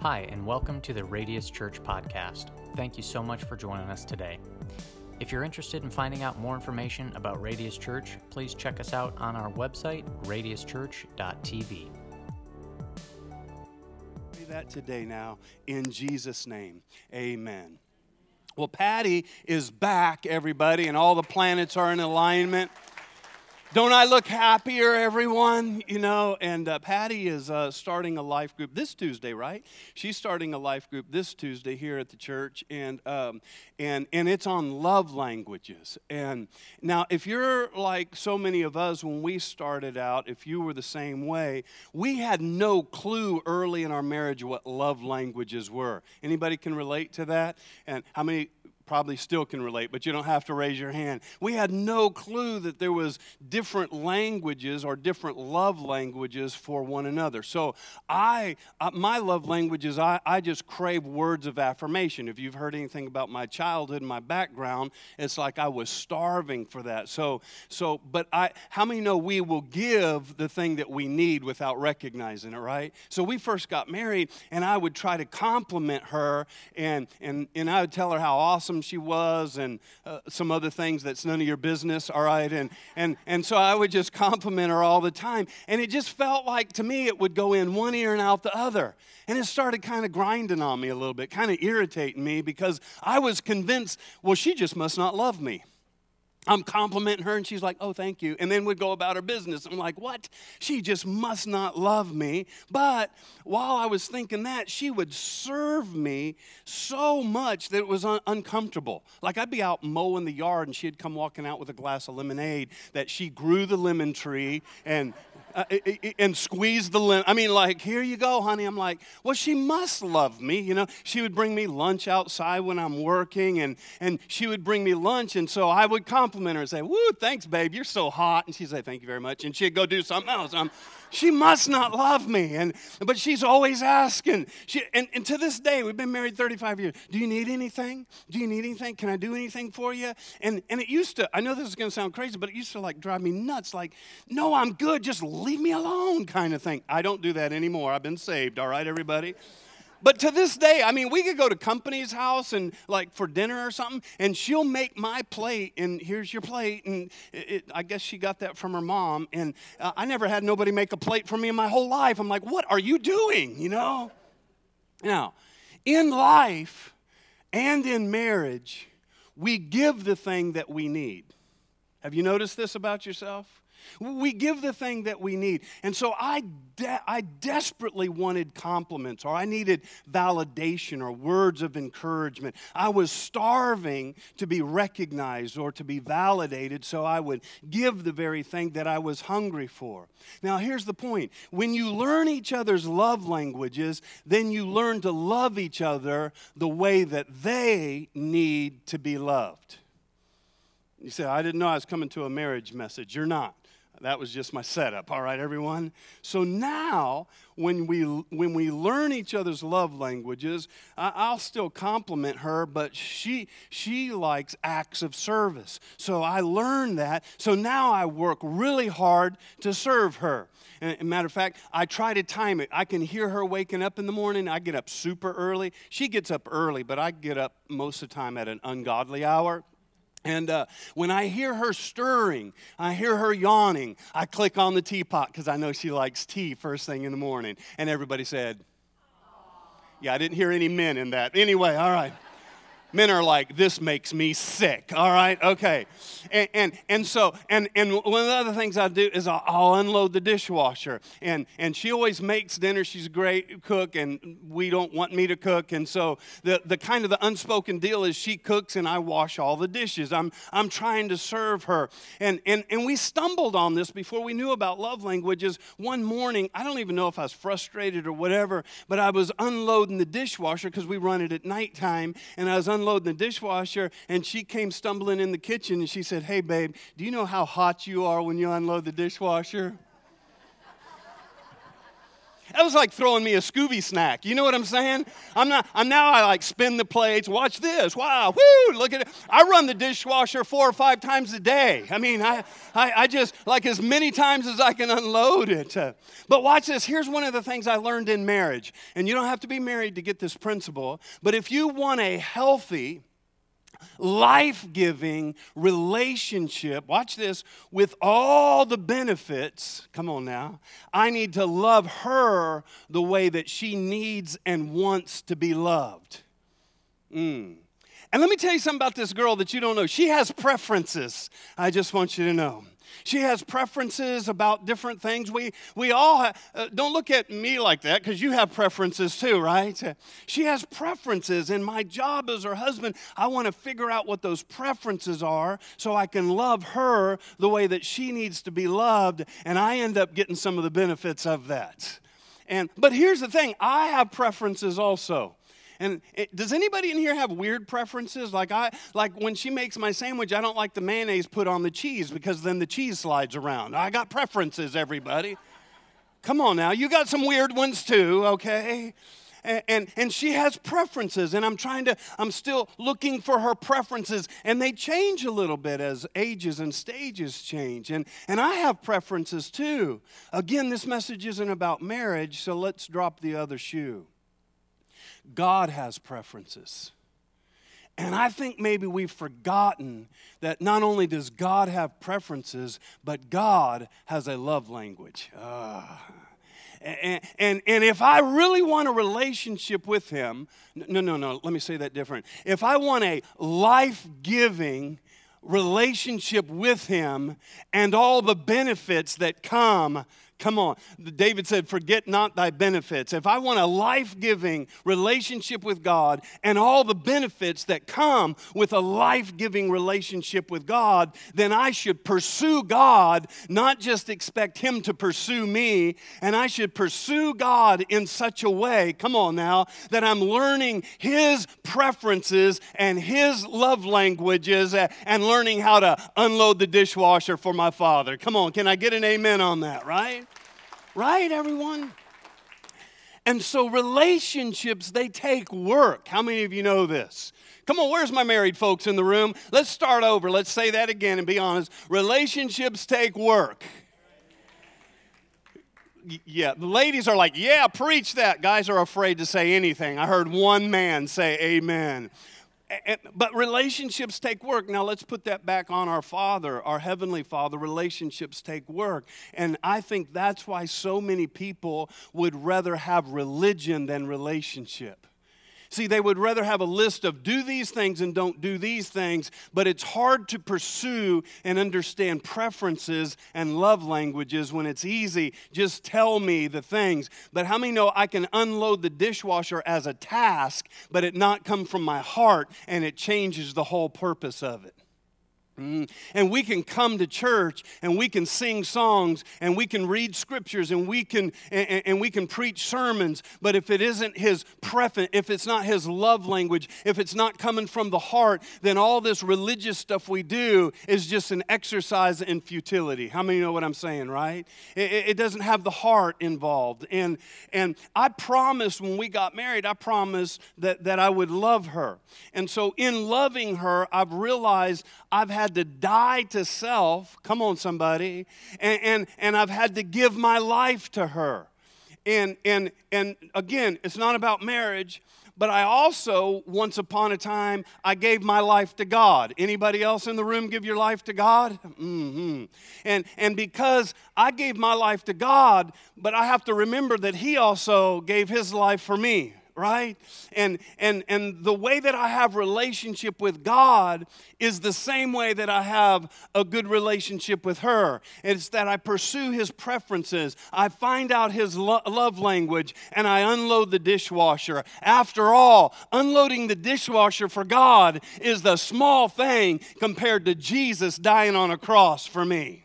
Hi, and welcome to the Radius Church podcast. Thank you so much for joining us today. If you're interested in finding out more information about Radius Church, please check us out on our website, radiuschurch.tv. Say that today now in Jesus' name. Amen. Well, Patty is back, everybody, and all the planets are in alignment. Don't I look happier, everyone? You know, and uh, Patty is uh, starting a life group this Tuesday, right? She's starting a life group this Tuesday here at the church, and um, and and it's on love languages. And now, if you're like so many of us when we started out, if you were the same way, we had no clue early in our marriage what love languages were. Anybody can relate to that? And how many probably still can relate, but you don't have to raise your hand. We had no clue that there was different languages or different love languages for one another. So I, uh, my love languages, I, I just crave words of affirmation. If you've heard anything about my childhood and my background, it's like I was starving for that. So, so, but I, how many know we will give the thing that we need without recognizing it, right? So we first got married, and I would try to compliment her, and and and I would tell her how awesome she was and uh, some other things that's none of your business all right? And and and so i would just compliment her all the time. And it just felt like to me it would go in one ear and out the other. And it started kind of grinding on me a little bit kind of irritating me because i was convinced well she just must not love me I'm complimenting her, and she's like, oh, thank you. And then we'd go about her business. I'm like, what? She just must not love me. But while I was thinking that, she would serve me so much that it was un- uncomfortable. Like I'd be out mowing the yard, and she'd come walking out with a glass of lemonade that she grew the lemon tree and uh, and squeeze the lemon. I mean, like, here you go, honey. I'm like, well, she must love me. You know, she would bring me lunch outside when I'm working, and, and she would bring me lunch. And so I would compliment her and say, woo, thanks, babe. You're so hot. And she'd say, thank you very much. And she'd go do something else. I'm, she must not love me. And, but she's always asking. She, and, and to this day, we've been married 35 years. Do you need anything? Do you need anything? Can I do anything for you? And, and it used to, I know this is going to sound crazy, but it used to like drive me nuts. Like, no, I'm good. Just leave me alone kind of thing. I don't do that anymore. I've been saved. All right, everybody? But to this day, I mean, we could go to company's house and like for dinner or something, and she'll make my plate, and here's your plate. And it, it, I guess she got that from her mom. And uh, I never had nobody make a plate for me in my whole life. I'm like, what are you doing? You know? Now, in life and in marriage, we give the thing that we need. Have you noticed this about yourself? We give the thing that we need. And so I, de- I desperately wanted compliments or I needed validation or words of encouragement. I was starving to be recognized or to be validated, so I would give the very thing that I was hungry for. Now, here's the point when you learn each other's love languages, then you learn to love each other the way that they need to be loved. You say, I didn't know I was coming to a marriage message. You're not. That was just my setup, all right, everyone? So now, when we, when we learn each other's love languages, I, will still compliment her, but she, she likes acts of service. So I learned that. So now I work really hard to serve her. And, and matter of fact, I try to time it. I can hear her waking up in the morning. I get up super early. She gets up early, but I get up most of the time at an ungodly hour. And uh, when I hear her stirring, I hear her yawning, I click on the teapot because I know she likes tea first thing in the morning. And everybody said, Yeah, I didn't hear any men in that. Anyway, all right men are like, this makes me sick. All right, okay. And and, and so and and one of the other things I do is I'll, I'll, unload the dishwasher. And and she always makes dinner. She's a great cook, and we don't want me to cook. And so the the kind of the unspoken deal is she cooks and I wash all the dishes. I'm I'm trying to serve her. And and and we stumbled on this before we knew about love languages. One morning, I don't even know if I was frustrated or whatever, but I was unloading the dishwasher because we run it at nighttime, and I was unloading unloading the dishwasher, and she came stumbling in the kitchen and she said, Hey, babe, do you know how hot you are when you unload the dishwasher? That was like throwing me a Scooby snack. You know what I'm saying? I'm not, I'm now I like spin the plates. Watch this. Wow, woo, look at it. I run the dishwasher four or five times a day. I mean, I, I, I just like as many times as I can unload it. But watch this. Here's one of the things I learned in marriage. And you don't have to be married to get this principle. But if you want a healthy, life giving relationship, watch this, with all the benefits, come on now, I need to love her the way that she needs and wants to be loved. Mm. And let me tell you something about this girl that you don't know. She has preferences, I just want you to know. She has preferences about different things. We, we all uh, don't look at me like that because you have preferences too, right? She has preferences, and my job as her husband, I want to figure out what those preferences are so I can love her the way that she needs to be loved, and I end up getting some of the benefits of that. And, but here's the thing I have preferences also. And it, does anybody in here have weird preferences? Like I like when she makes my sandwich, I don't like the mayonnaise put on the cheese because then the cheese slides around. I got preferences, everybody. Come on now, you got some weird ones too, okay? And, and, and she has preferences, and I'm trying to, I'm still looking for her preferences, and they change a little bit as ages and stages change. And, and I have preferences too. Again, this message isn't about marriage, so let's drop the other shoe. God has preferences. And I think maybe we've forgotten that not only does God have preferences, but God has a love language. Ah. And, and, and if I really want a relationship with Him, no, no, no, let me say that different. If I want a life giving relationship with Him and all the benefits that come Come on. David said, Forget not thy benefits. If I want a life giving relationship with God and all the benefits that come with a life giving relationship with God, then I should pursue God, not just expect Him to pursue me. And I should pursue God in such a way, come on now, that I'm learning His preferences and His love languages and learning how to unload the dishwasher for my father. Come on, can I get an amen on that, right? Right, everyone? And so relationships, they take work. How many of you know this? Come on, where's my married folks in the room? Let's start over. Let's say that again and be honest. Relationships take work. Yeah, the ladies are like, yeah, preach that. Guys are afraid to say anything. I heard one man say amen but relationships take work. Now let's put that back on our Father, our Heavenly Father. Relationships take work. And I think that's why so many people would rather have religion than relationship. See, they would rather have a list of do these things and don't do these things, but it's hard to pursue and understand preferences and love languages when it's easy. Just tell me the things. But how many know I can unload the dishwasher as a task, but it not come from my heart and it changes the whole purpose of it? Mm. And we can come to church and we can sing songs and we can read scriptures and we can and, and, we can preach sermons, but if it isn't his preference, if it's not his love language, if it's not coming from the heart, then all this religious stuff we do is just an exercise in futility. How many know what I'm saying, right? It, it doesn't have the heart involved. And and I promised when we got married, I promised that, that I would love her. And so in loving her, I've realized I've had to die to self. Come on, somebody. And, and, and I've had to give my life to her. And, and, and again, it's not about marriage, but I also, once upon a time, I gave my life to God. Anybody else in the room give your life to God? Mm-hmm. And, and because I gave my life to God, but I have to remember that He also gave His life for me right? And and and the way that i have relationship with god is the same way that i have a good relationship with her. It's that i pursue his preferences. I find out his lo- love language and i unload the dishwasher. After all unloading the dishwasher for god is the small thing compared to jesus dying on a cross for me.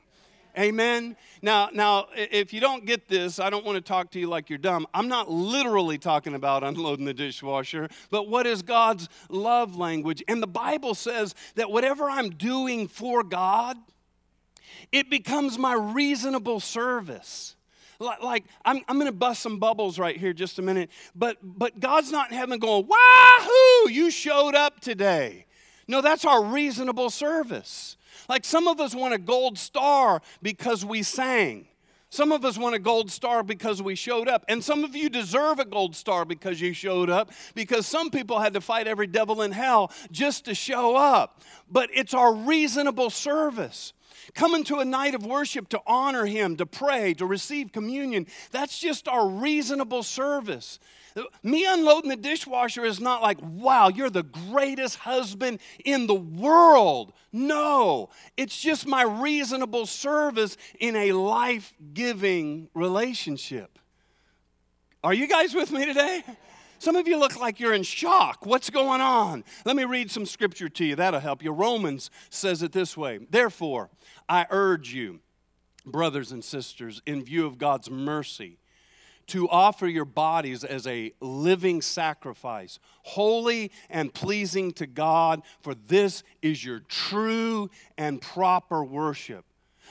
Amen now, now, if you don't get this, I don't want to talk to you like you're dumb. I'm not literally talking about unloading the dishwasher, but what is God's love language? And the Bible says that whatever I'm doing for God, it becomes my reasonable service. like I'm, I'm going to bust some bubbles right here just a minute. But, but God's not in heaven going, wahoo, you showed up today. No, that's our reasonable service. Like some of us want a gold star because we sang. Some of us want a gold star because we showed up. And some of you deserve a gold star because you showed up, because some people had to fight every devil in hell just to show up. But it's our reasonable service. Coming to a night of worship to honor Him, to pray, to receive communion, that's just our reasonable service. Me unloading the dishwasher is not like, wow, you're the greatest husband in the world. No, it's just my reasonable service in a life giving relationship. Are you guys with me today? Some of you look like you're in shock. What's going on? Let me read some scripture to you. That'll help you. Romans says it this way Therefore, I urge you, brothers and sisters, in view of God's mercy, to offer your bodies as a living sacrifice, holy and pleasing to God, for this is your true and proper worship.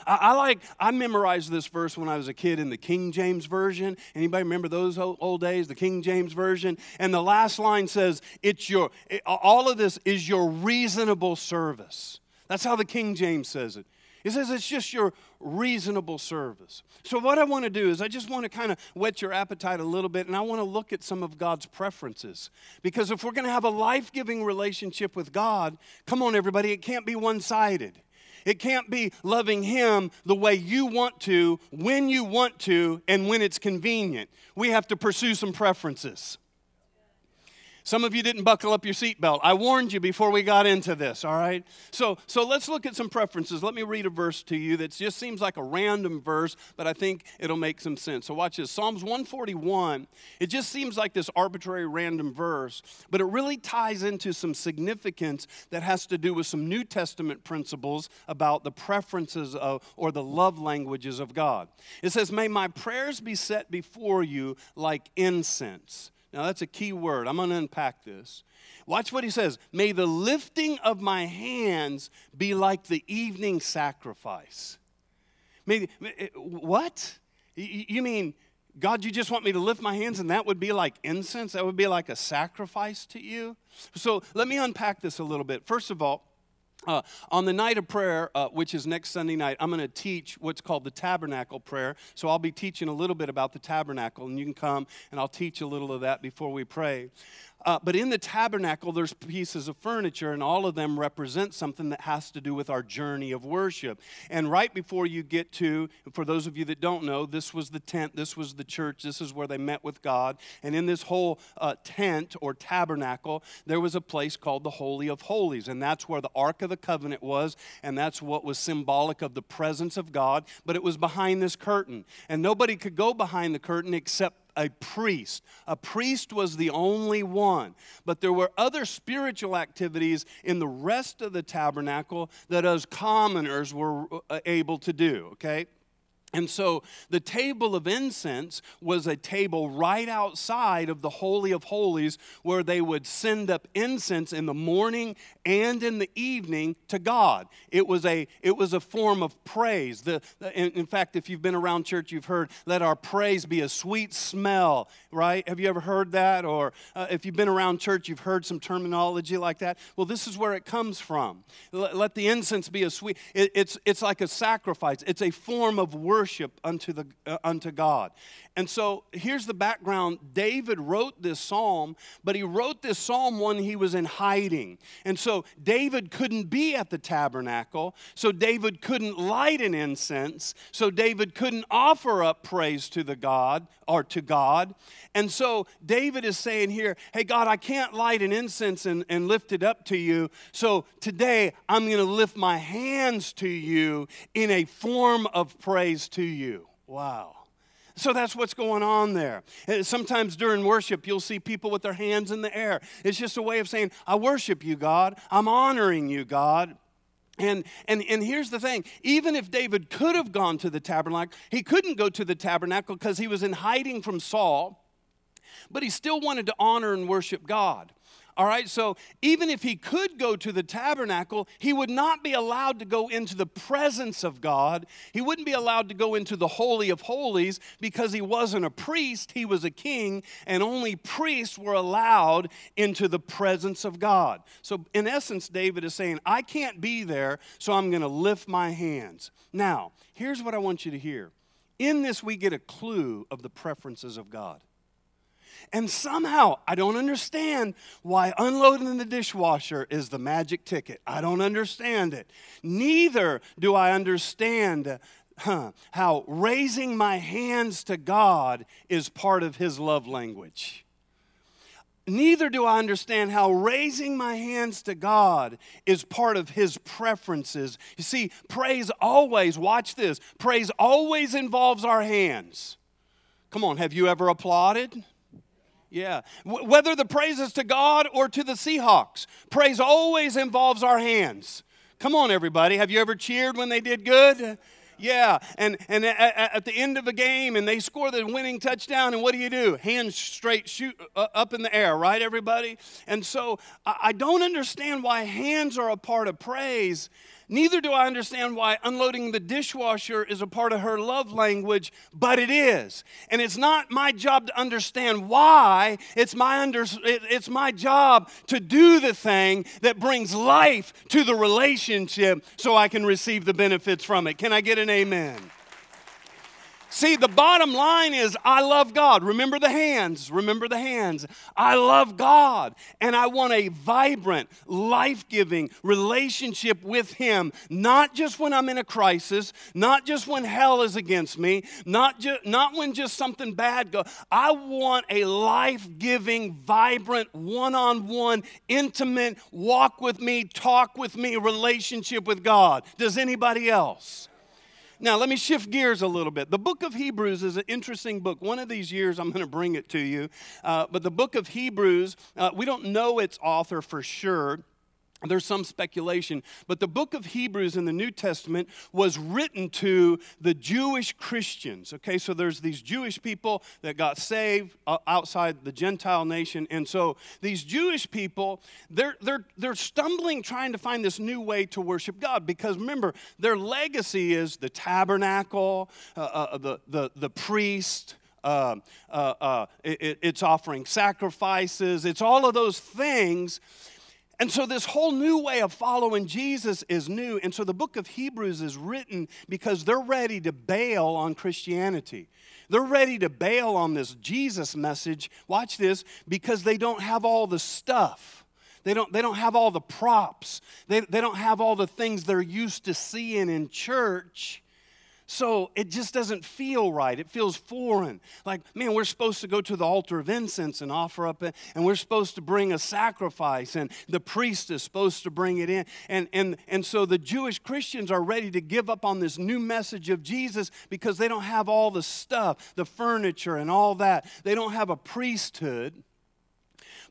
I, I, like, I memorized this verse when I was a kid in the King James Version. Anybody remember those old, days, the King James Version? And the last line says, it's your, it, all of this is your reasonable service. That's how the King James says it. He says it's just your reasonable service. So, what I want to do is, I just want to kind of whet your appetite a little bit, and I want to look at some of God's preferences. Because if we're going to have a life giving relationship with God, come on, everybody, it can't be one sided. It can't be loving Him the way you want to, when you want to, and when it's convenient. We have to pursue some preferences. Some of you didn't buckle up your seatbelt. I warned you before we got into this, all right? So, so let's look at some preferences. Let me read a verse to you that just seems like a random verse, but I think it'll make some sense. So watch this. Psalms 141, it just seems like this arbitrary random verse, but it really ties into some significance that has to do with some New Testament principles about the preferences of or the love languages of God. It says, "May my prayers be set before you like incense." Now, that's a key word. I'm going to unpack this. Watch what he says. May the lifting of my hands be like the evening sacrifice. May, eh, what? You mean, God, you just want me to lift my hands and that would be like incense? That would be like a sacrifice to you? So let me unpack this a little bit. First of all, uh, on the night of prayer, uh, which is next Sunday night, I'm going to teach what's called the tabernacle prayer. So I'll be teaching a little bit about the tabernacle, and you can come and I'll teach a little of that before we pray. Uh, but in the tabernacle, there's pieces of furniture, and all of them represent something that has to do with our journey of worship. And right before you get to, for those of you that don't know, this was the tent, this was the church, this is where they met with God. And in this whole uh, tent or tabernacle, there was a place called the Holy of Holies, and that's where the Ark of the Covenant was, and that's what was symbolic of the presence of God. But it was behind this curtain, and nobody could go behind the curtain except a priest. A priest was the only one. But there were other spiritual activities in the rest of the tabernacle that us commoners were uh, able to do, okay? And so the table of incense was a table right outside of the Holy of Holies where they would send up incense in the morning and in the evening to God. It was a, it was a form of praise. The, in, in fact, if you've been around church, you've heard, let our praise be a sweet smell, right? Have you ever heard that? Or uh, if you've been around church, you've heard some terminology like that. Well, this is where it comes from. Let, let the incense be a sweet, it, it's, it's like a sacrifice, it's a form of worship unto, the, uh, unto God. And so here's the background David wrote this psalm, but he wrote this psalm when he was in hiding. And so David couldn't be at the tabernacle, so David couldn't light an incense, so David couldn't offer up praise to the God or to God. And so David is saying here, hey, God, I can't light an incense and, and lift it up to you. So today I'm going to lift my hands to you in a form of praise to you. Wow. So that's what's going on there. Eh, sometimes during worship, you'll see people with their hands in the air. It's just a way of saying, I worship you, God. I'm honoring you, God. And, and, and here's the thing even if David could have gone to the tabernacle, he couldn't go to the tabernacle because he was in hiding from Saul, but he still wanted to honor and worship God. All right, so even if he could go to the tabernacle, he would not be allowed to go into the presence of God. He wouldn't be allowed to go into the Holy of Holies because he wasn't a priest, he was a king, and only priests were allowed into the presence of God. So, in essence, David is saying, I can't be there, so I'm going to lift my hands. Now, here's what I want you to hear. In this, we get a clue of the preferences of God. And somehow, I don't understand why unloading the dishwasher is the magic ticket. I don't understand it. Neither do I understand huh, how raising my hands to God is part of His love language. Neither do I understand how raising my hands to God is part of His preferences. You see, praise always, watch this, praise always involves our hands. Come on, have you ever applauded? Yeah. W- whether the praise is to God or to the Seahawks, praise always involves our hands. Come on, everybody. Have you ever cheered when they did good? Yeah, and, and at, at, the end of a game, and they score the winning touchdown, and what do you do? Hands straight, shoot uh, up in the air, right, everybody? And so I don't understand why hands are a part of praise Neither do I understand why unloading the dishwasher is a part of her love language, but it is. And it's not my job to understand why, it's my, under, it's my job to do the thing that brings life to the relationship so I can receive the benefits from it. Can I get an amen? See, the bottom line is I love God. Remember the hands. Remember the hands. I love God. And I want a vibrant, life giving relationship with Him, not just when I'm in a crisis, not just when hell is against me, not, just, not when just something bad goes. I want a life giving, vibrant, one on one, intimate, walk with me, talk with me relationship with God. Does anybody else? Now, let me shift gears a little bit. The book of Hebrews is an interesting book. One of these years, I'm going to bring it to you. Uh, but the book of Hebrews, uh, we don't know its author for sure. There's some speculation, but the book of Hebrews in the New Testament was written to the Jewish Christians. Okay, so there's these Jewish people that got saved uh, outside the Gentile nation. And so these Jewish people, they're, they're, they're stumbling trying to find this new way to worship God because remember, their legacy is the tabernacle, uh, uh, the, the, the priest. Uh, uh, uh, it, it's offering sacrifices, it's all of those things and so, this whole new way of following Jesus is new. And so, the book of Hebrews is written because they're ready to bail on Christianity. They're ready to bail on this Jesus message. Watch this because they don't have all the stuff. They don't, they don't have all the props. They, they don't have all the things they're used to seeing in church. So it just doesn't feel right. It feels foreign. Like, man, we're supposed to go to the altar of incense and offer up, and we're supposed to bring a sacrifice, and the priest is supposed to bring it in. And, and, and so the Jewish Christians are ready to give up on this new message of Jesus because they don't have all the stuff, the furniture, and all that. They don't have a priesthood.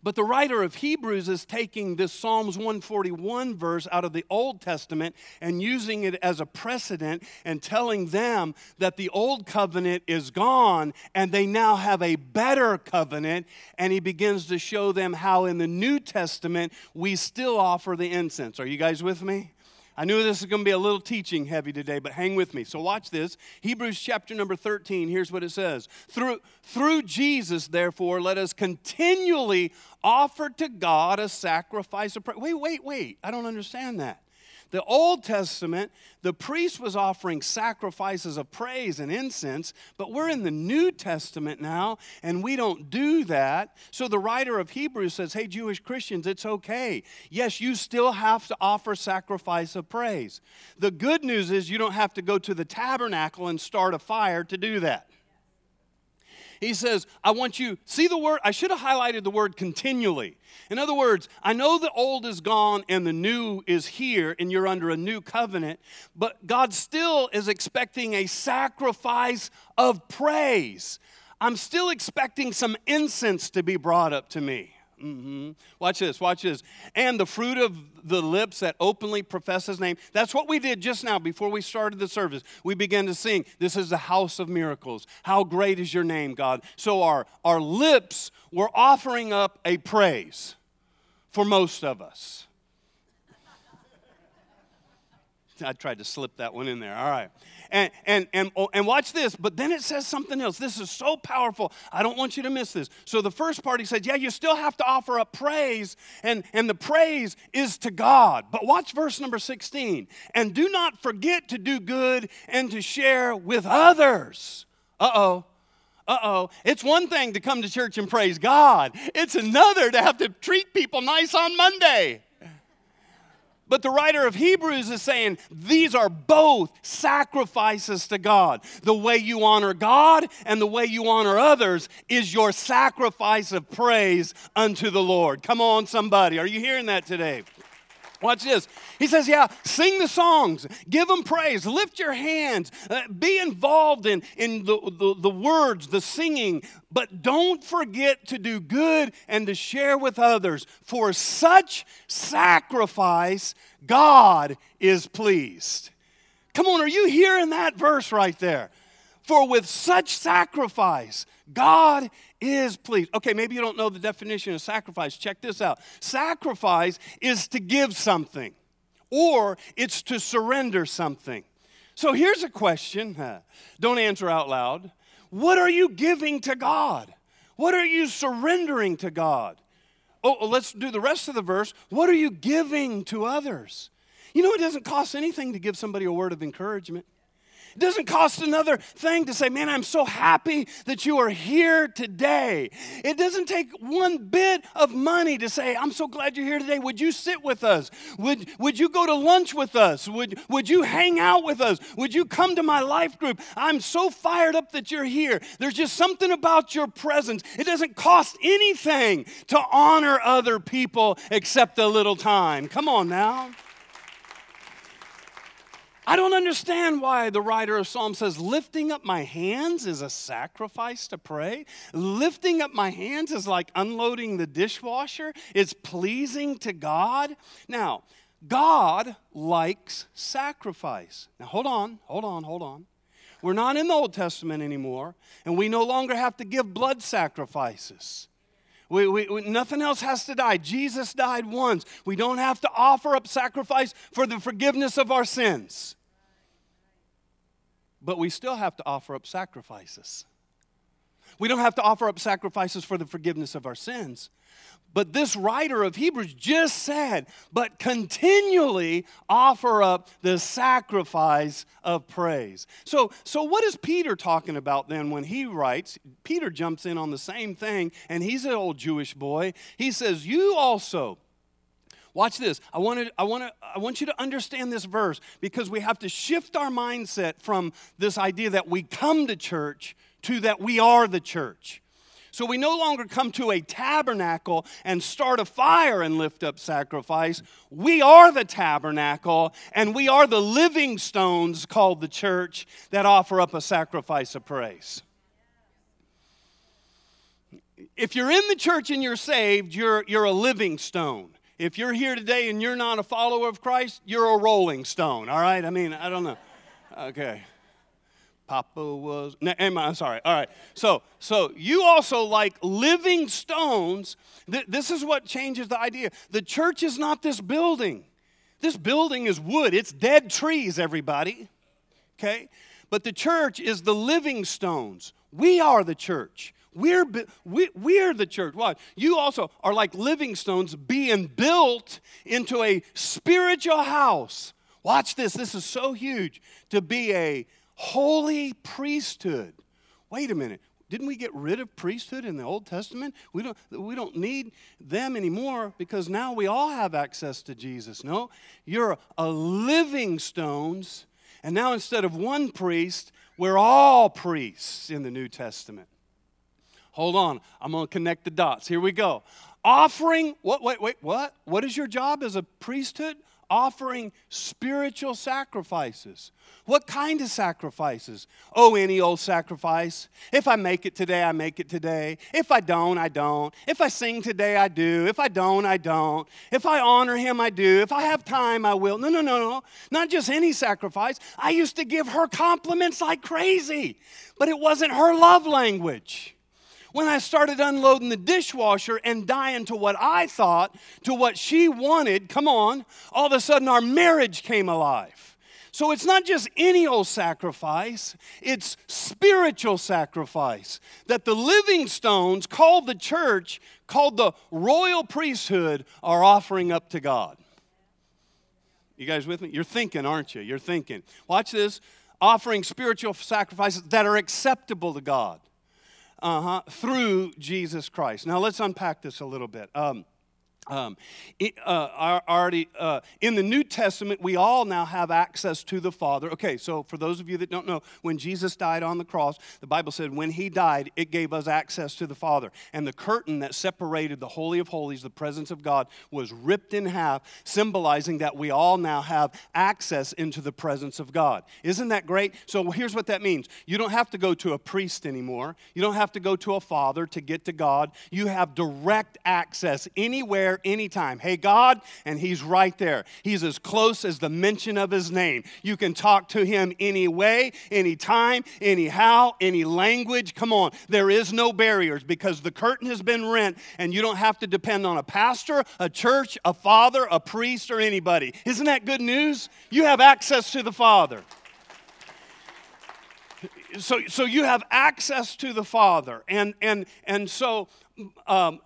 But the writer of Hebrews is taking this Psalms 141 verse out of the Old Testament and using it as a precedent and telling them that the old covenant is gone and they now have a better covenant. And he begins to show them how in the New Testament we still offer the incense. Are you guys with me? I knew this was going to be a little teaching heavy today, but hang with me. So watch this. Hebrews chapter number 13, here's what it says. Through, through Jesus, therefore, let us continually offer to God a sacrifice of prayer. Wait, wait, wait. I don't understand that. The Old Testament, the priest was offering sacrifices of praise and incense, but we're in the New Testament now, and we don't do that. So the writer of Hebrews says, Hey, Jewish Christians, it's okay. Yes, you still have to offer sacrifice of praise. The good news is you don't have to go to the tabernacle and start a fire to do that. He says, I want you, see the word, I should have highlighted the word continually. In other words, I know the old is gone and the new is here and you're under a new covenant, but God still is expecting a sacrifice of praise. I'm still expecting some incense to be brought up to me. Mm-hmm. Watch this, watch this. And the fruit of the lips that openly profess his name. That's what we did just now before we started the service. We began to sing, This is the house of miracles. How great is your name, God. So our, our lips were offering up a praise. for most of us. I tried to slip that one in there. All right. And, and, and, oh, and watch this, but then it says something else. This is so powerful. I don't want you to miss this. So the first part, he said, Yeah, you still have to offer up praise, and, and the praise is to God. But watch verse number 16. And do not forget to do good and to share with others. Uh oh. Uh oh. It's one thing to come to church and praise God, it's another to have to treat people nice on Monday. But the writer of Hebrews is saying these are both sacrifices to God. The way you honor God and the way you honor others is your sacrifice of praise unto the Lord. Come on, somebody. Are you hearing that today? Watch this. He says, Yeah, sing the songs, give them praise, lift your hands, uh, be involved in, in the, the, the words, the singing, but don't forget to do good and to share with others. For such sacrifice, God is pleased. Come on, are you hearing that verse right there? For with such sacrifice, God is pleased. Okay, maybe you don't know the definition of sacrifice. Check this out sacrifice is to give something, or it's to surrender something. So here's a question. Don't answer out loud. What are you giving to God? What are you surrendering to God? Oh, oh, let's do the rest of the verse. What are you giving to others? You know, it doesn't cost anything to give somebody a word of encouragement. It doesn't cost another thing to say, Man, I'm so happy that you are here today. It doesn't take one bit of money to say, I'm so glad you're here today. Would you sit with us? Would, would you go to lunch with us? Would, would you hang out with us? Would you come to my life group? I'm so fired up that you're here. There's just something about your presence. It doesn't cost anything to honor other people except a little time. Come on now. I don't understand why the writer of Psalm says, lifting up my hands is a sacrifice to pray. Lifting up my hands is like unloading the dishwasher, it's pleasing to God. Now, God likes sacrifice. Now, hold on, hold on, hold on. We're not in the Old Testament anymore, and we no longer have to give blood sacrifices. We, we, we, nothing else has to die. Jesus died once. We don't have to offer up sacrifice for the forgiveness of our sins but we still have to offer up sacrifices. We don't have to offer up sacrifices for the forgiveness of our sins. But this writer of Hebrews just said, but continually offer up the sacrifice of praise. So, so what is Peter talking about then when he writes? Peter jumps in on the same thing, and he's an old Jewish boy. He says, You also Watch this. I, wanted, I, want to, I want you to understand this verse because we have to shift our mindset from this idea that we come to church to that we are the church. So we no longer come to a tabernacle and start a fire and lift up sacrifice. We are the tabernacle and we are the living stones called the church that offer up a sacrifice of praise. If you're in the church and you're saved, you're, you're a living stone. If you're here today and you're not a follower of Christ, you're a rolling stone, all right? I mean, I don't know. Okay. Papa was, no, am I'm sorry. All right. So, so you also like living stones. This is what changes the idea. The church is not this building. This building is wood. It's dead trees, everybody. Okay? But the church is the living stones. We are the church. We're, we, we're the church. Why? You also are like living stones being built into a spiritual house. Watch this. This is so huge. To be a holy priesthood. Wait a minute. Didn't we get rid of priesthood in the Old Testament? We don't, we don't need them anymore because now we all have access to Jesus. No, you're a living stones, and now instead of one priest, we're all priests in the New Testament. Hold on. I'm going to connect the dots. Here we go. Offering, what, wait, wait, what? What is your job as a priesthood? Offering spiritual sacrifices. What kind of sacrifices? Oh, any old sacrifice. If I make it today, I make it today. If I don't, I don't. If I sing today, I do. If I don't, I don't. If I honor him, I do. If I have time, I will. No, no, no, no. Not just any sacrifice. I used to give her compliments like crazy, but it wasn't her love language. When I started unloading the dishwasher and dying to what I thought, to what she wanted, come on, all of a sudden our marriage came alive. So it's not just any old sacrifice, it's spiritual sacrifice that the living stones, called the church, called the royal priesthood, are offering up to God. You guys with me? You're thinking, aren't you? You're thinking. Watch this offering spiritual sacrifices that are acceptable to God uh-huh, through Jesus Christ. Now let's unpack this a little bit. Um, um, it, uh, already uh, in the New Testament, we all now have access to the Father. Okay, so for those of you that don't know, when Jesus died on the cross, the Bible said when he died, it gave us access to the Father. And the curtain that separated the Holy of Holies, the presence of God, was ripped in half, symbolizing that we all now have access into the presence of God. Isn't that great? So here's what that means you don't have to go to a priest anymore, you don't have to go to a father to get to God. You have direct access anywhere anytime. Hey, God, and He's right there. He's as close as the mention of His name. You can talk to Him any way, anytime, anyhow, any language. Come on, there is no barriers because the curtain has been rent and you don't have to depend on a pastor, a church, a father, a priest, or anybody. Isn't that good news? You have access to the Father so, so you have access to the father and and and so um,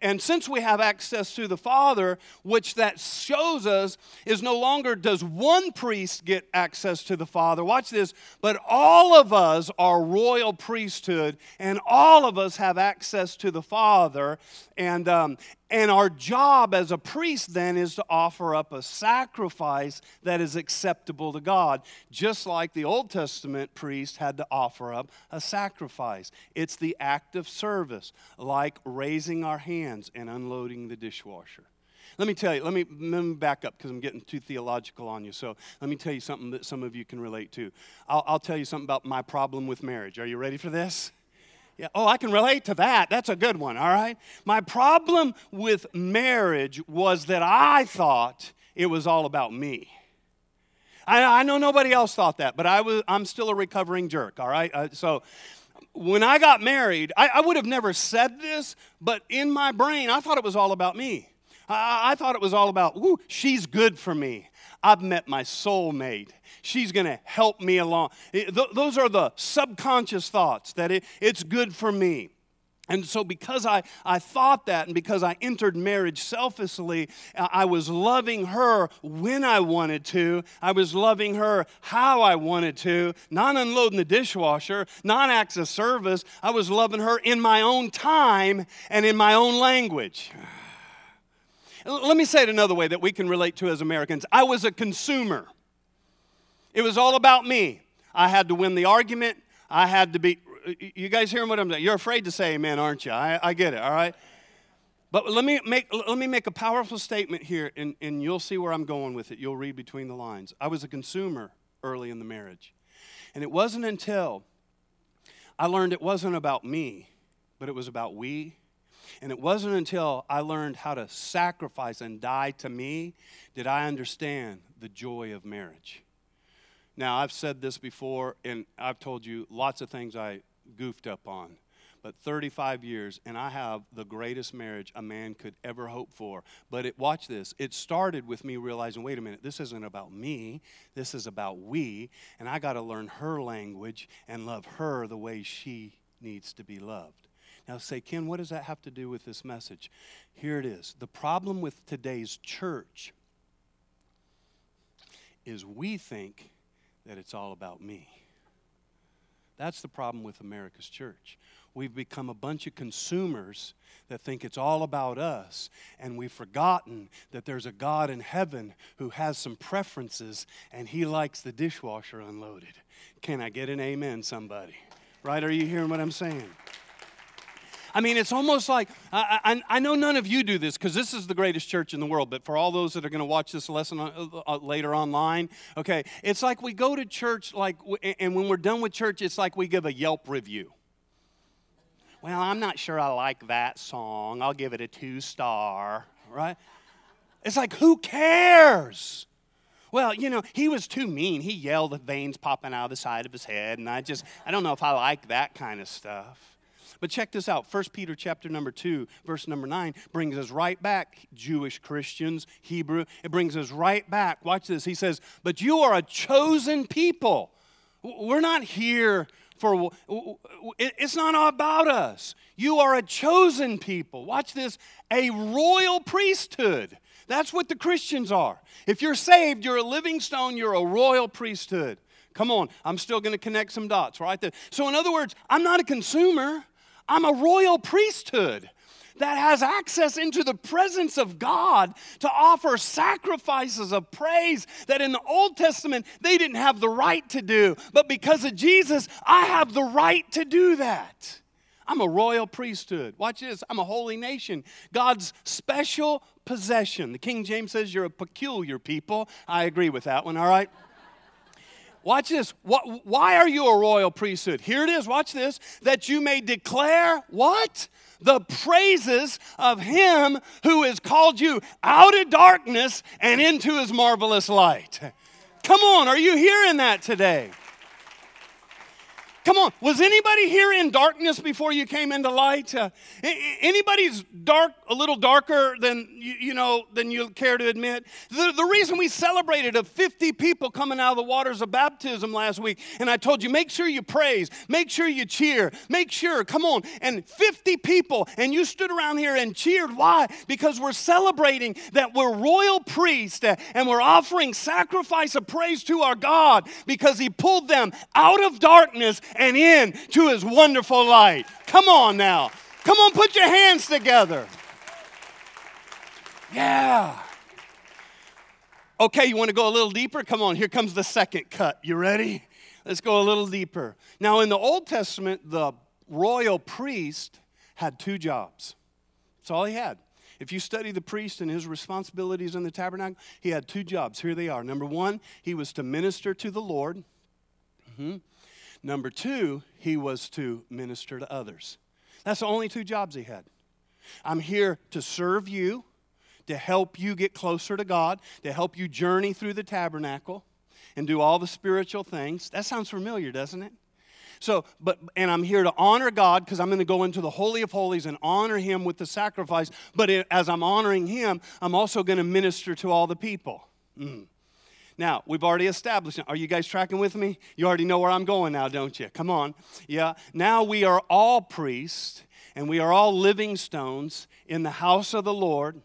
and since we have access to the Father, which that shows us is no longer does one priest get access to the Father, watch this, but all of us are royal priesthood, and all of us have access to the Father. And, um, and our job as a priest then is to offer up a sacrifice that is acceptable to God, just like the Old Testament priest had to offer up a sacrifice. It's the act of service, like raising our hands and unloading the dishwasher. Let me tell you, let me, let me back up because I'm getting too theological on you. So let me tell you something that some of you can relate to. I'll, I'll tell you something about my problem with marriage. Are you ready for this? Yeah. Oh, I can relate to that. That's a good one, all right? My problem with marriage was that I thought it was all about me. I, I know nobody else thought that, but I was, I'm still a recovering jerk, all right? Uh, so when I got married, I, I, would have never said this, but in my brain, I thought it was all about me. I, I thought it was all about, ooh, she's good for me. I've met my soulmate. She's going to help me along. It, th- those are the subconscious thoughts that it, it's good for me. And so, because I, I thought that, and because I entered marriage selfishly, uh, I was loving her when I wanted to. I was loving her how I wanted to, not unloading the dishwasher, not acts of service. I was loving her in my own time and in my own language. Let me say it another way that we can relate to as Americans I was a consumer. It was all about me. I had to win the argument. I had to be. You guys hearing what I'm saying? You're afraid to say amen, aren't you? I, I get it, all right? But let me make, let me make a powerful statement here, and, and you'll see where I'm going with it. You'll read between the lines. I was a consumer early in the marriage. And it wasn't until I learned it wasn't about me, but it was about we. And it wasn't until I learned how to sacrifice and die to me did I understand the joy of marriage. Now, I've said this before, and I've told you lots of things I goofed up on. But 35 years, and I have the greatest marriage a man could ever hope for. But it, watch this. It started with me realizing, wait a minute, this isn't about me. This is about we, and I got to learn her language and love her the way she needs to be loved. Now, say, Ken, what does that have to do with this message? Here it is. The problem with today's church is we think that it's all about me. That's the problem with America's church. We've become a bunch of consumers that think it's all about us, and we've forgotten that there's a God in heaven who has some preferences and he likes the dishwasher unloaded. Can I get an amen, somebody? Right? Are you hearing what I'm saying? I mean, it's almost like I, I, I know none of you do this because this is the greatest church in the world, but for all those that are going to watch this lesson uh, uh, later online, okay, it's like we go to church, like, and when we're done with church, it's like we give a Yelp review. Well, I'm not sure I like that song. I'll give it a two star, right? It's like, who cares? Well, you know, he was too mean. He yelled, the veins popping out of the side of his head, and I just, I don't know if I like that kind of stuff. But check this out. 1 Peter chapter number 2, verse number 9 brings us right back, Jewish Christians, Hebrew. It brings us right back. Watch this. He says, But you are a chosen people. We're not here for, it's not about us. You are a chosen people. Watch this, a royal priesthood. That's what the Christians are. If you're saved, you're a living stone, you're a royal priesthood. Come on, I'm still going to connect some dots right there. So, in other words, I'm not a consumer, I'm a royal priesthood that has access into the presence of God to offer sacrifices of praise that in the Old Testament they didn't have the right to do. But because of Jesus, I have the right to do that. I'm a royal priesthood. Watch this. I'm a holy nation. God's special possession. The King James says you're a peculiar people. I agree with that one, all right? Watch this. Why are you a royal priesthood? Here it is. Watch this. That you may declare what? The praises of him who has called you out of darkness and into his marvelous light. Come on, are you hearing that today? Come on, was anybody here in darkness before you came into light? Uh, anybody's dark, a little darker than you, you, know than you care to admit? The, the reason we celebrated of 50 people coming out of the waters of baptism last week, and I told you, make sure you praise, make sure you cheer, make sure, come on, and 50 people, and you stood around here and cheered. Why? Because we're celebrating that we're royal priests uh, and we're offering sacrifice of praise to our God because He pulled them out of darkness and in to his wonderful light. Come on now. Come on, put your hands together. Yeah. Okay, you want to go a little deeper? Come on, here comes the second cut. You ready? Let's go a little deeper. Now, in the Old Testament, the royal priest had two jobs. That's all he had. If you study the priest and his responsibilities in the tabernacle, he had two jobs. Here they are. Number one, he was to minister to the Lord. Mm-hmm. Number two, he was to minister to others. That's the only two jobs he had. I'm here to serve you, to help you get closer to God, to help you journey through the tabernacle and do all the spiritual things. That sounds familiar, doesn't it? So, but, and I'm here to honor God because I'm going to go into the Holy of Holies and honor Him with the sacrifice. But as I'm honoring Him, I'm also going to minister to all the people. Mm. Now, we've already established. Are you guys tracking with me? You already know where I'm going now, don't you? Come on. Yeah. Now we are all priests and we are all living stones in the house of the Lord.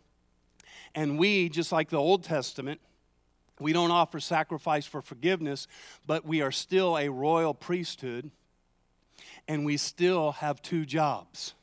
And we, just like the Old Testament, we don't offer sacrifice for forgiveness, but we are still a royal priesthood and we still have two jobs.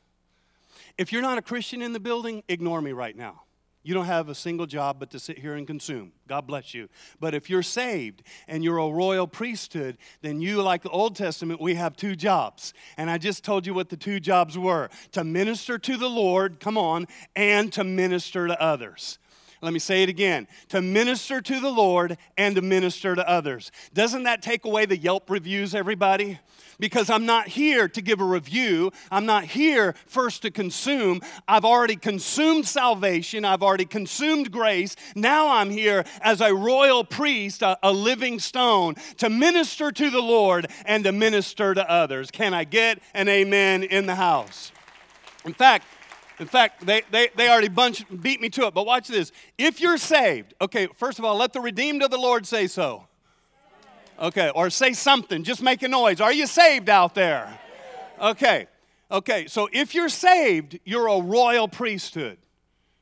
If you're not a Christian in the building, ignore me right now. You don't have a single job but to sit here and consume. God bless you. But if you're saved and you're a royal priesthood, then you, like the Old Testament, we have two jobs. And I just told you what the two jobs were to minister to the Lord, come on, and to minister to others. Let me say it again to minister to the Lord and to minister to others. Doesn't that take away the Yelp reviews, everybody? because I'm not here to give a review. I'm not here first to consume. I've already consumed salvation, I've already consumed grace. Now I'm here as a royal priest, a, a living stone, to minister to the Lord and to minister to others. Can I get an amen in the house? In fact, in fact, they, they, they already bunch, beat me to it, but watch this. If you're saved, okay, first of all, let the redeemed of the Lord say so. Okay, or say something, just make a noise. Are you saved out there? Okay, okay, so if you're saved, you're a royal priesthood.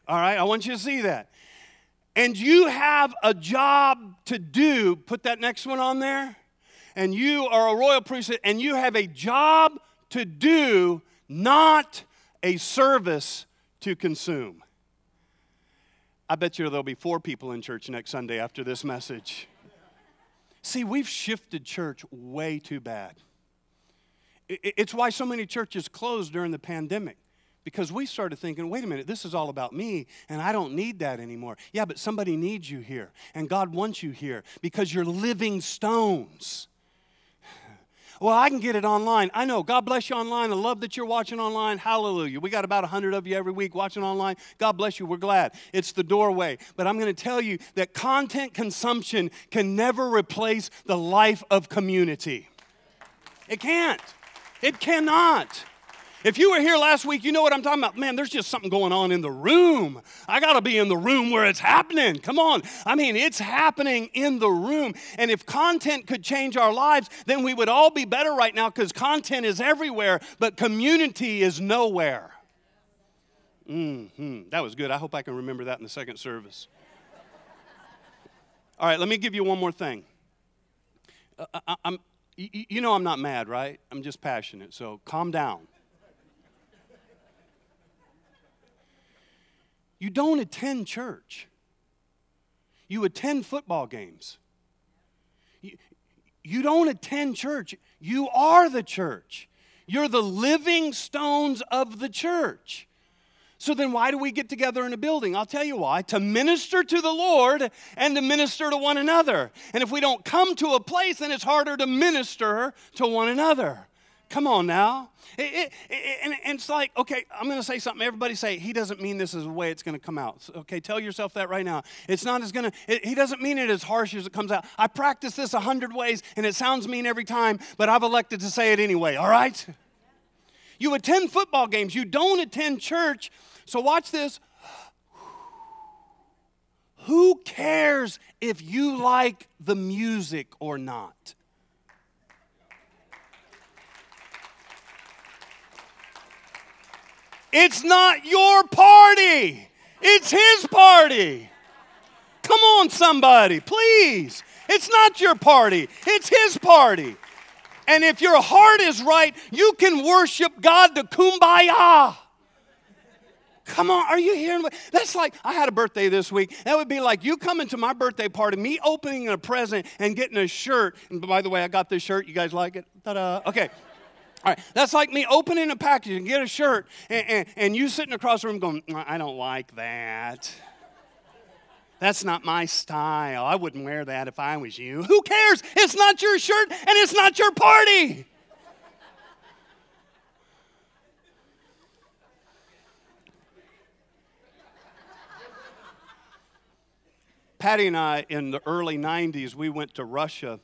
All right, I want you to see that. And you have a job to do, put that next one on there. And you are a royal priesthood, and you have a job to do, not a service to consume. I bet you there'll be four people in church next Sunday after this message. See, we've shifted church way too bad. It's why so many churches closed during the pandemic because we started thinking, wait a minute, this is all about me, and I don't need that anymore. Yeah, but somebody needs you here, and God wants you here because you're living stones. Well, I can get it online. I know. God bless you online. I love that you're watching online. Hallelujah. We got about 100 of you every week watching online. God bless you. We're glad. It's the doorway. But I'm going to tell you that content consumption can never replace the life of community. It can't. It cannot. If you were here last week, you know what I'm talking about. Man, there's just something going on in the room. I got to be in the room where it's happening. Come on. I mean, it's happening in the room. And if content could change our lives, then we would all be better right now because content is everywhere, but community is nowhere. Mm-hmm. That was good. I hope I can remember that in the second service. All right, let me give you one more thing. Uh, I, am you know I'm not mad, right? I'm just passionate, so calm down. You don't attend church. You attend football games. You, don't attend church. You are the church. You're the living stones of the church. So then, why do we get together in a building? I'll tell you why to minister to the Lord and to minister to one another. And if we don't come to a place, then it's harder to minister to one another. Come on now. It, it, it, and, it's like, okay, I'm going to say something. Everybody say, he doesn't mean this is the way it's going to come out. So, okay, tell yourself that right now. It's not as going to, he doesn't mean it as harsh as it comes out. I practice this a hundred ways and it sounds mean every time, but I've elected to say it anyway, all right? You attend football games, you don't attend church so watch this. Who cares if you like the music or not? It's not your party. It's his party. Come on, somebody, please. It's not your party, it's his party. And if your heart is right, you can worship God to kumbaya. Come on, are you hearing? That's like, I had a birthday this week. That would be like you coming to my birthday party, me opening a present and getting a shirt. And by the way, I got this shirt. You guys like it? Ta-da. Okay. All right, that's like me opening a package and get a shirt, and, and, and you sitting across the room going, mm, I don't like that. That's not my style. I wouldn't wear that if I was you. Who cares? It's not your shirt and it's not your party. Patty and I, in the early 90s, we went to Russia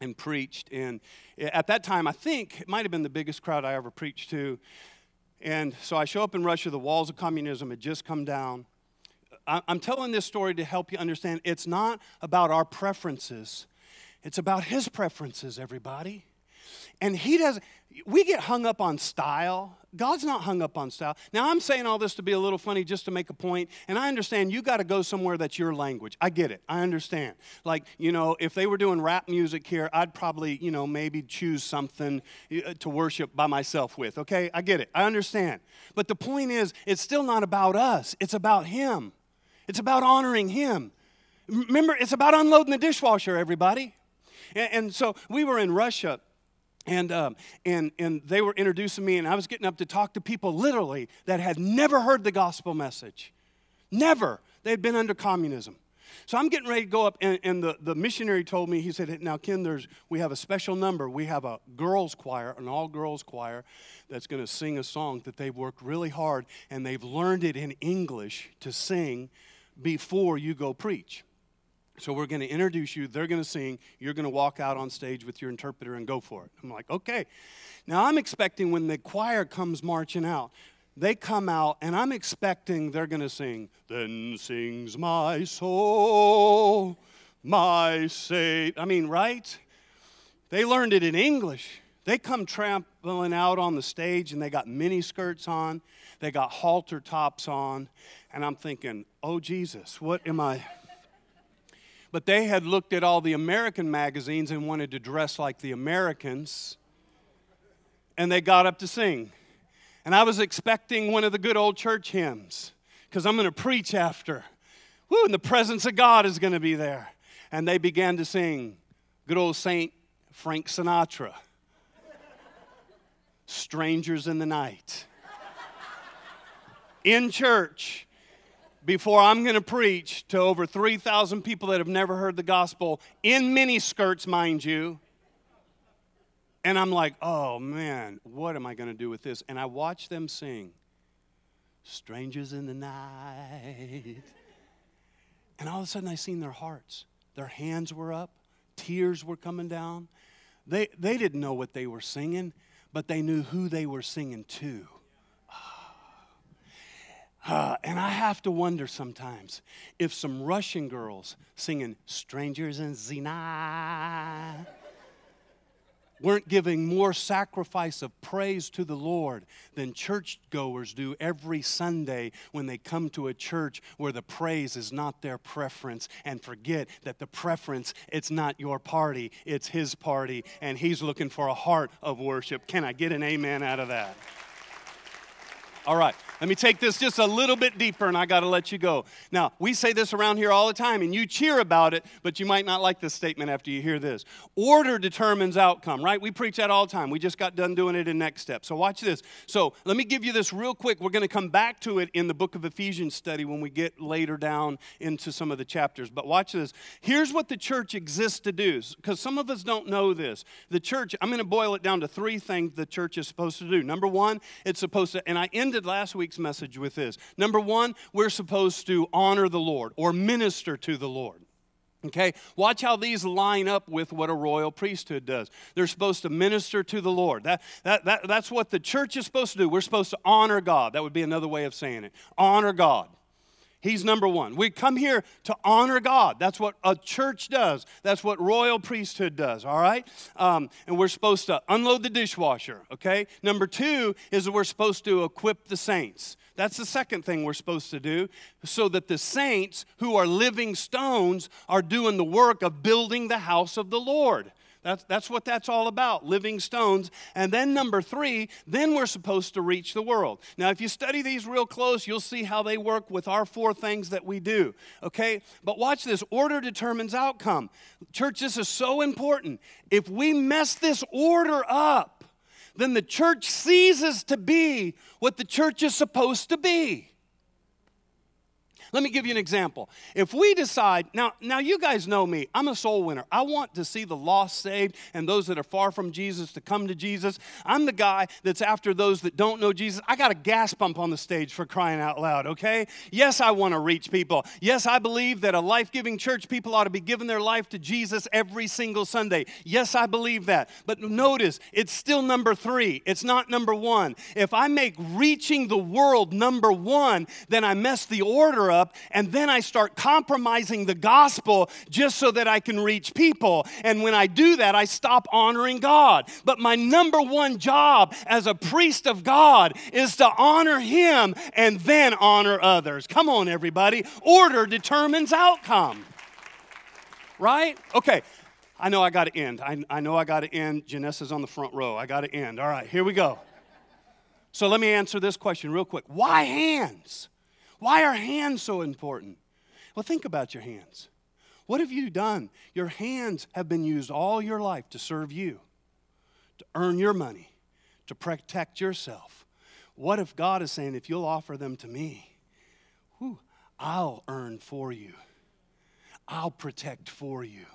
and preached. And at that time, I think it might have been the biggest crowd I ever preached to. And so I show up in Russia, the walls of communism had just come down. I'm telling this story to help you understand it's not about our preferences, it's about his preferences, everybody. And he doesn't, we get hung up on style. God's not hung up on style. Now, I'm saying all this to be a little funny just to make a point, and I understand you got to go somewhere that's your language. I get it. I understand. Like, you know, if they were doing rap music here, I'd probably, you know, maybe choose something uh, to worship by myself with, okay? I get it. I understand. But the point is, it's still not about us, it's about Him. It's about honoring Him. Remember, it's about unloading the dishwasher, everybody. And, and so we were in Russia and, um, and, and they were introducing me, and I was getting up to talk to people literally that had never heard the gospel message. Never. They had been under communism. So I'm getting ready to go up, and, and the, the missionary told me, he said, Now, Ken, there's, we have a special number. We have a girls' choir, an all girls choir, that's going to sing a song that they've worked really hard, and they've learned it in English to sing before you go preach. So we're going to introduce you. They're going to sing. You're going to walk out on stage with your interpreter and go for it. I'm like, okay. Now I'm expecting when the choir comes marching out, they come out and I'm expecting they're going to sing, Then sings my soul, my Savior. I mean, right? They learned it in English. They come trampling out on the stage and they got mini skirts on, they got halter tops on, and I'm thinking, oh Jesus, what am I? But they had looked at all the American magazines and wanted to dress like the Americans. And they got up to sing. And I was expecting one of the good old church hymns because I'm going to preach after. Woo, and the presence of God is going to be there. And they began to sing good old Saint Frank Sinatra. Strangers in the night. In church before I'm going to preach to over 3,000 people that have never heard the gospel in mini skirts, mind you. And I'm like, oh man, what am I going to do with this? And I watch them sing, Strangers in the Night. And all of a sudden, I seen their hearts. Their hands were up, tears were coming down. They, they didn't know what they were singing, but they knew who they were singing to. Uh, and I have to wonder sometimes if some Russian girls singing Strangers in Zina weren't giving more sacrifice of praise to the Lord than churchgoers do every Sunday when they come to a church where the praise is not their preference and forget that the preference it's not your party it's his party and he's looking for a heart of worship. Can I get an amen out of that? All right let me take this just a little bit deeper and I got to let you go. Now, we say this around here all the time and you cheer about it, but you might not like this statement after you hear this. Order determines outcome, right? We preach that all the time. We just got done doing it in Next Step. So, watch this. So, let me give you this real quick. We're going to come back to it in the book of Ephesians study when we get later down into some of the chapters. But watch this. Here's what the church exists to do, because some of us don't know this. The church, I'm going to boil it down to three things the church is supposed to do. Number one, it's supposed to, and I ended last week week's message with this. Number one, we're supposed to honor the Lord or minister to the Lord. Okay, watch how these line up with what a royal priesthood does. They're supposed to minister to the Lord. That, that, that, that's what the church is supposed to do. We're supposed to honor God. That would be another way of saying it. Honor God. He's number one. We come here to honor God. That's what a church does. That's what royal priesthood does, all right? Um, and we're supposed to unload the dishwasher, okay? Number two is that we're supposed to equip the saints. That's the second thing we're supposed to do, so that the saints who are living stones are doing the work of building the house of the Lord. That's, that's what that's all about, living stones. And then, number three, then we're supposed to reach the world. Now, if you study these real close, you'll see how they work with our four things that we do, okay? But watch this order determines outcome. Church, this is so important. If we mess this order up, then the church ceases to be what the church is supposed to be. Let me give you an example. If we decide, now, now you guys know me, I'm a soul winner. I want to see the lost saved and those that are far from Jesus to come to Jesus. I'm the guy that's after those that don't know Jesus. I got a gas pump on the stage for crying out loud, okay? Yes, I want to reach people. Yes, I believe that a life giving church, people ought to be giving their life to Jesus every single Sunday. Yes, I believe that. But notice, it's still number three, it's not number one. If I make reaching the world number one, then I mess the order up, and then I start compromising the gospel just so that I can reach people. And when I do that, I stop honoring God. But my number one job as a priest of God is to honor Him and then honor others. Come on, everybody. Order determines outcome. Right? Okay. I know I got to end. I, I know I got to end. Janessa's on the front row. I got to end. All right, here we go. So let me answer this question real quick. Why hands? Why are hands so important? Well, think about your hands. What have you done? Your hands have been used all your life to serve you, to earn your money, to protect yourself. What if God is saying, if you'll offer them to me, whew, I'll earn for you, I'll protect for you?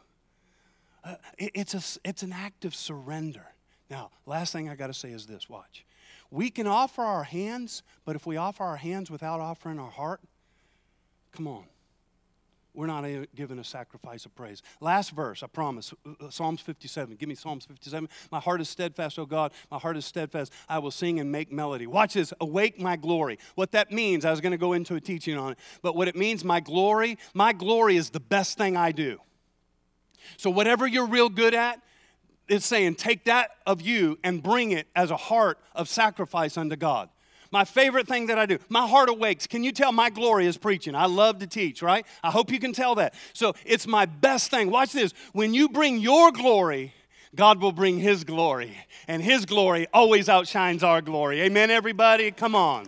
Uh, it, it's, a, it's an act of surrender. Now, last thing I got to say is this watch. We can offer our hands, but if we offer our hands without offering our heart, come on. We're not giving a sacrifice of praise. Last verse, I promise. Uh, uh, Psalms 57. Give me Psalms 57. My heart is steadfast, O God. My heart is steadfast. I will sing and make melody. Watch this. Awake my glory. What that means, I was going to go into a teaching on it, but what it means, my glory, my glory is the best thing I do. So, whatever you're real good at, it's saying, take that of you and bring it as a heart of sacrifice unto God. My favorite thing that I do, my heart awakes. Can you tell my glory is preaching? I love to teach, right? I hope you can tell that. So it's my best thing. Watch this. When you bring your glory, God will bring His glory, and His glory always outshines our glory. Amen, everybody? Come on.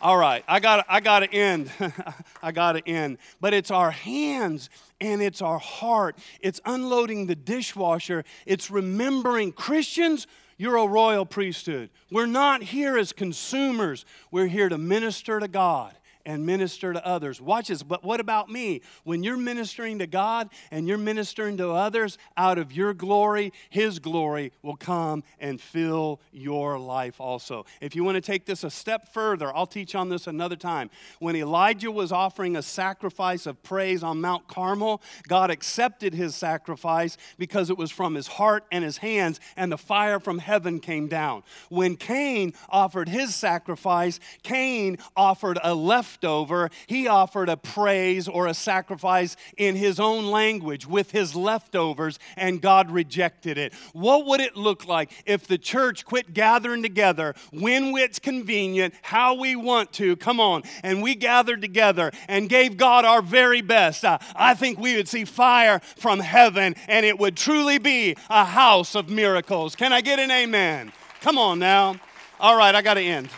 All right, I got I got to end. I got to end. But it's our hands and it's our heart. It's unloading the dishwasher. It's remembering Christians, you're a royal priesthood. We're not here as consumers. We're here to minister to God and minister to others. Watch this, but what about me? When you're ministering to God and you're ministering to others, out of your glory, His glory will come and fill your life also. If you want to take this a step further, I'll teach on this another time. When Elijah was offering a sacrifice of praise on Mount Carmel, God accepted his sacrifice because it was from his heart and his hands, and the fire from heaven came down. When Cain offered his sacrifice, Cain offered a leftover. He offered a praise or a sacrifice in his own language with his leftovers, and God rejected it. What would it look like if the church quit gathering together when it's convenient, how we want to? Come on. And we gathered together and gave God our very best. Uh, I think we would see fire from heaven and it would truly be a house of miracles. Can I get an amen? Come on now. All right, I got to end.